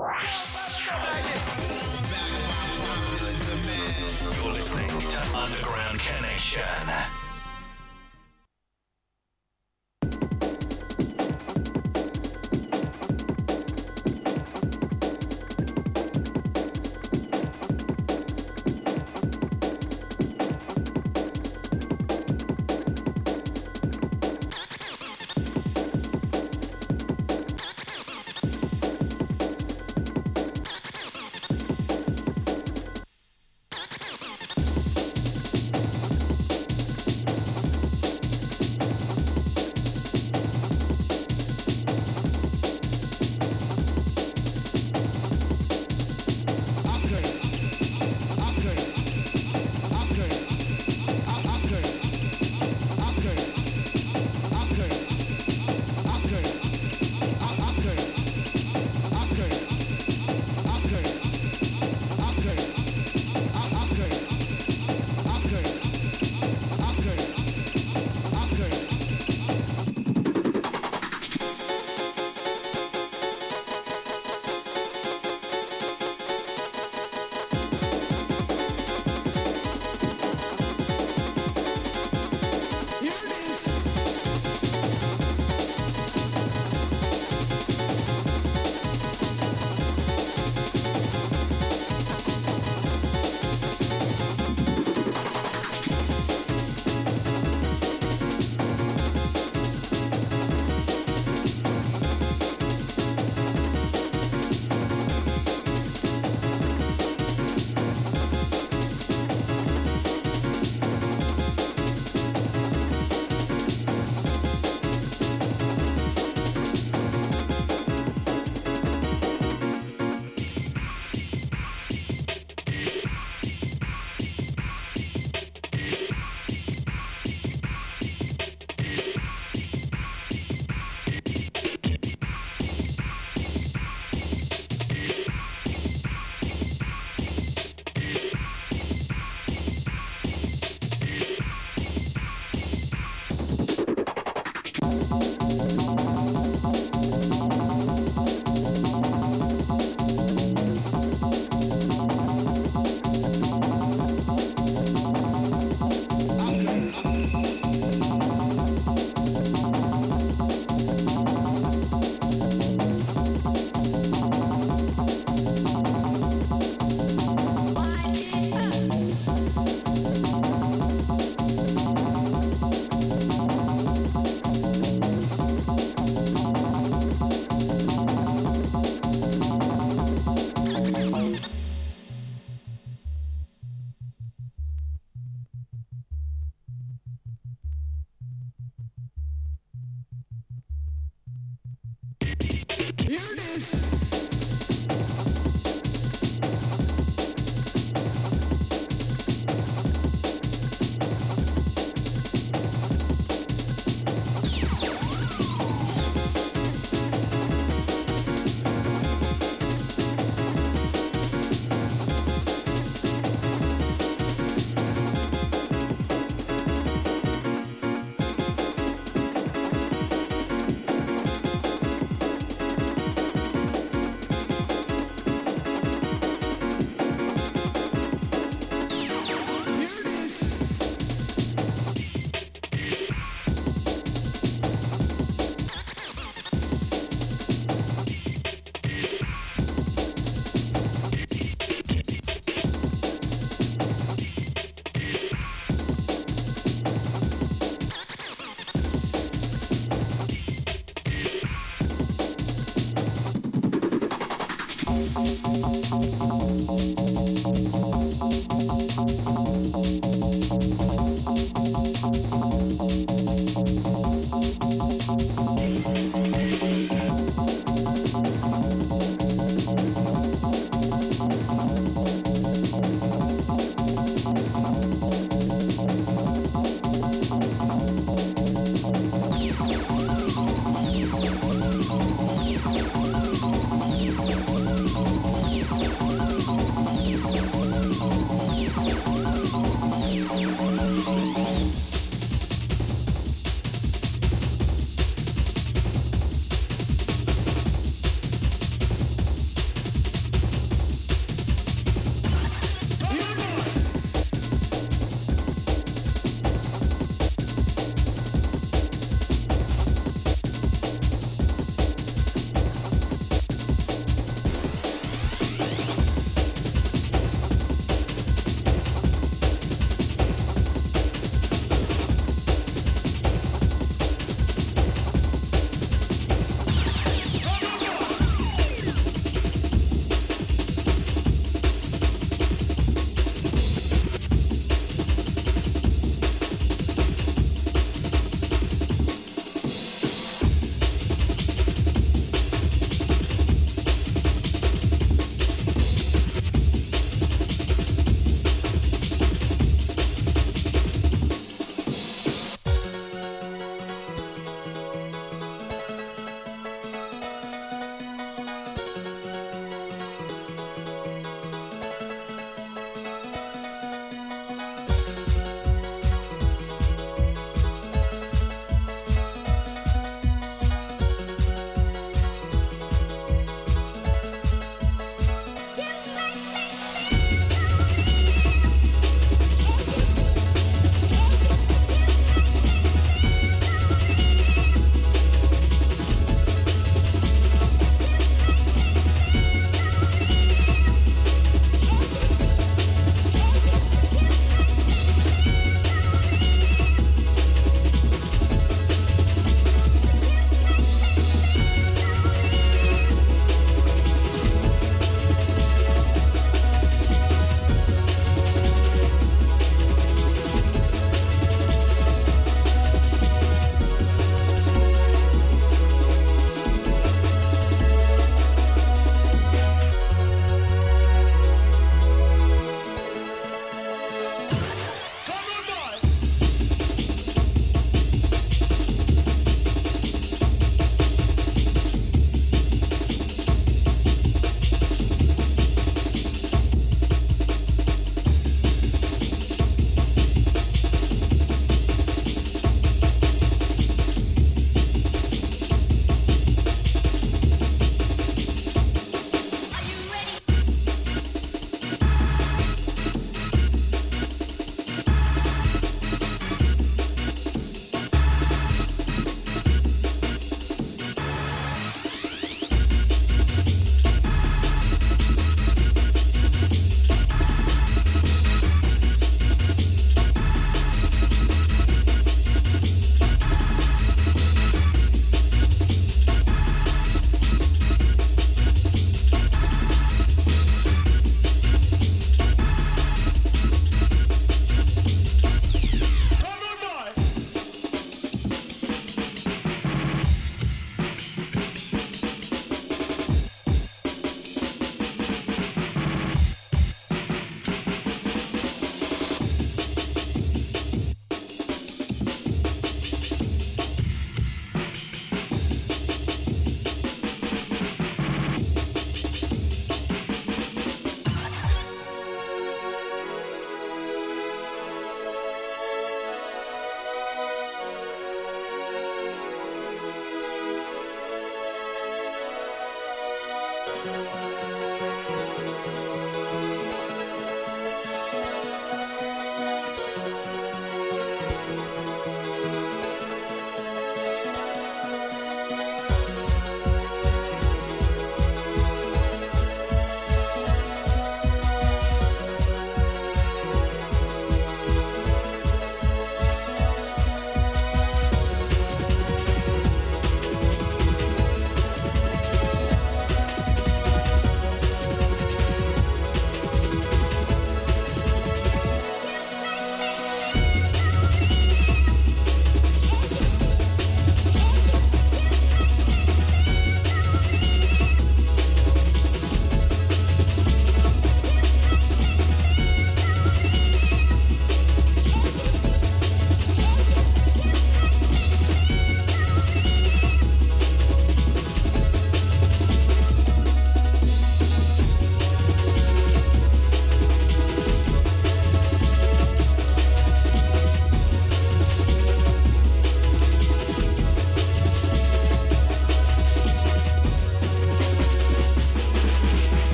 You're listening to Underground Connection.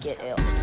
Get ill.